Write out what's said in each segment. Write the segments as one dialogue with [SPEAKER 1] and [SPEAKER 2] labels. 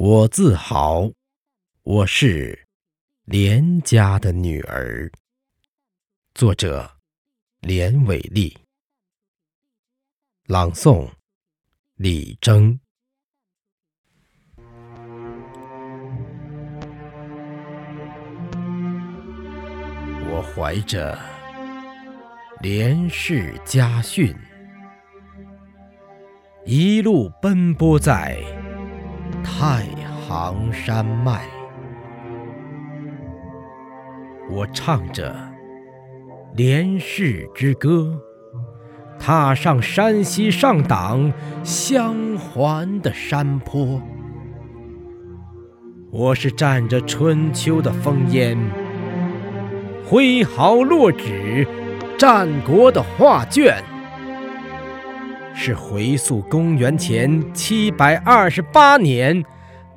[SPEAKER 1] 我自豪，我是连家的女儿。作者：连伟丽。朗诵：李征。我怀着连氏家训，一路奔波在。太行山脉，我唱着连氏之歌，踏上山西上党相环的山坡。我是蘸着春秋的烽烟，挥毫落纸战国的画卷。是回溯公元前七百二十八年，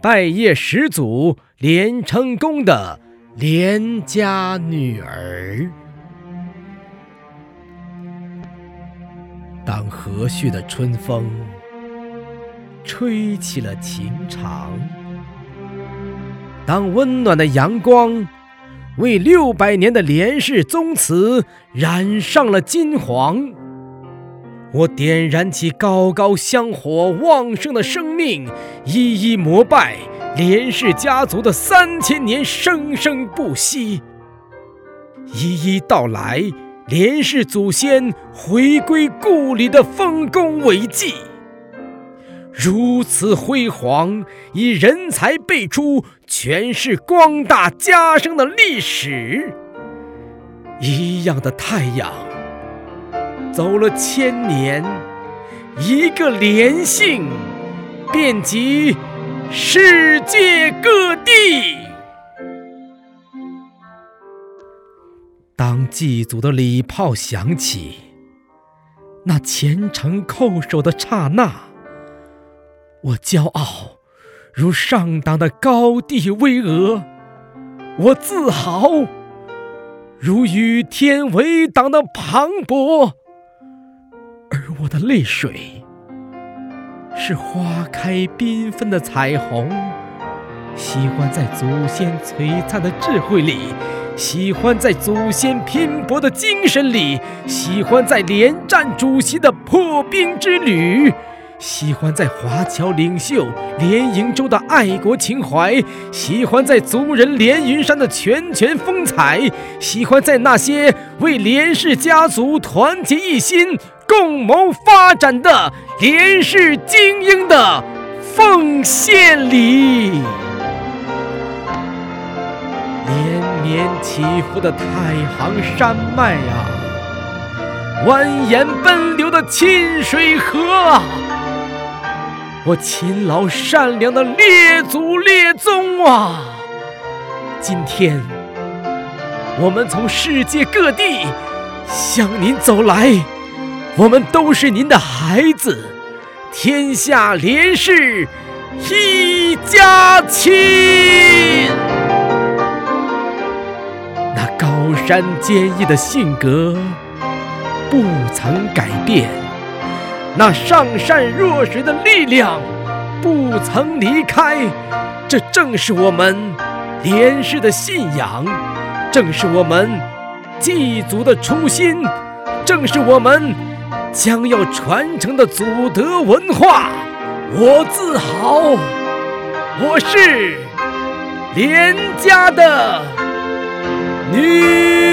[SPEAKER 1] 拜谒始祖连成功的连家女儿。当和煦的春风吹起了情长，当温暖的阳光为六百年的连氏宗祠染上了金黄。我点燃起高高香火旺盛的生命，一一膜拜连氏家族的三千年生生不息，一一道来连氏祖先回归故里的丰功伟绩。如此辉煌，以人才辈出，诠释光大家声的历史。一样的太阳。走了千年，一个连姓，遍及世界各地。当祭祖的礼炮响起，那虔诚叩首的刹那，我骄傲如上党的高地巍峨，我自豪如与天为党的磅礴。我的泪水，是花开缤纷的彩虹。喜欢在祖先璀璨的智慧里，喜欢在祖先拼搏的精神里，喜欢在连战主席的破冰之旅。喜欢在华侨领袖连营洲的爱国情怀，喜欢在族人连云山的拳拳风采，喜欢在那些为连氏家族团结一心、共谋发展的连氏精英的奉献里。连绵起伏的太行山脉啊，蜿蜒奔流的清水河啊。我勤劳善良的列祖列宗啊！今天，我们从世界各地向您走来，我们都是您的孩子，天下连氏一家亲。那高山坚毅的性格不曾改变。那上善若水的力量不曾离开，这正是我们连氏的信仰，正是我们祭祖的初心，正是我们将要传承的祖德文化。我自豪，我是连家的女。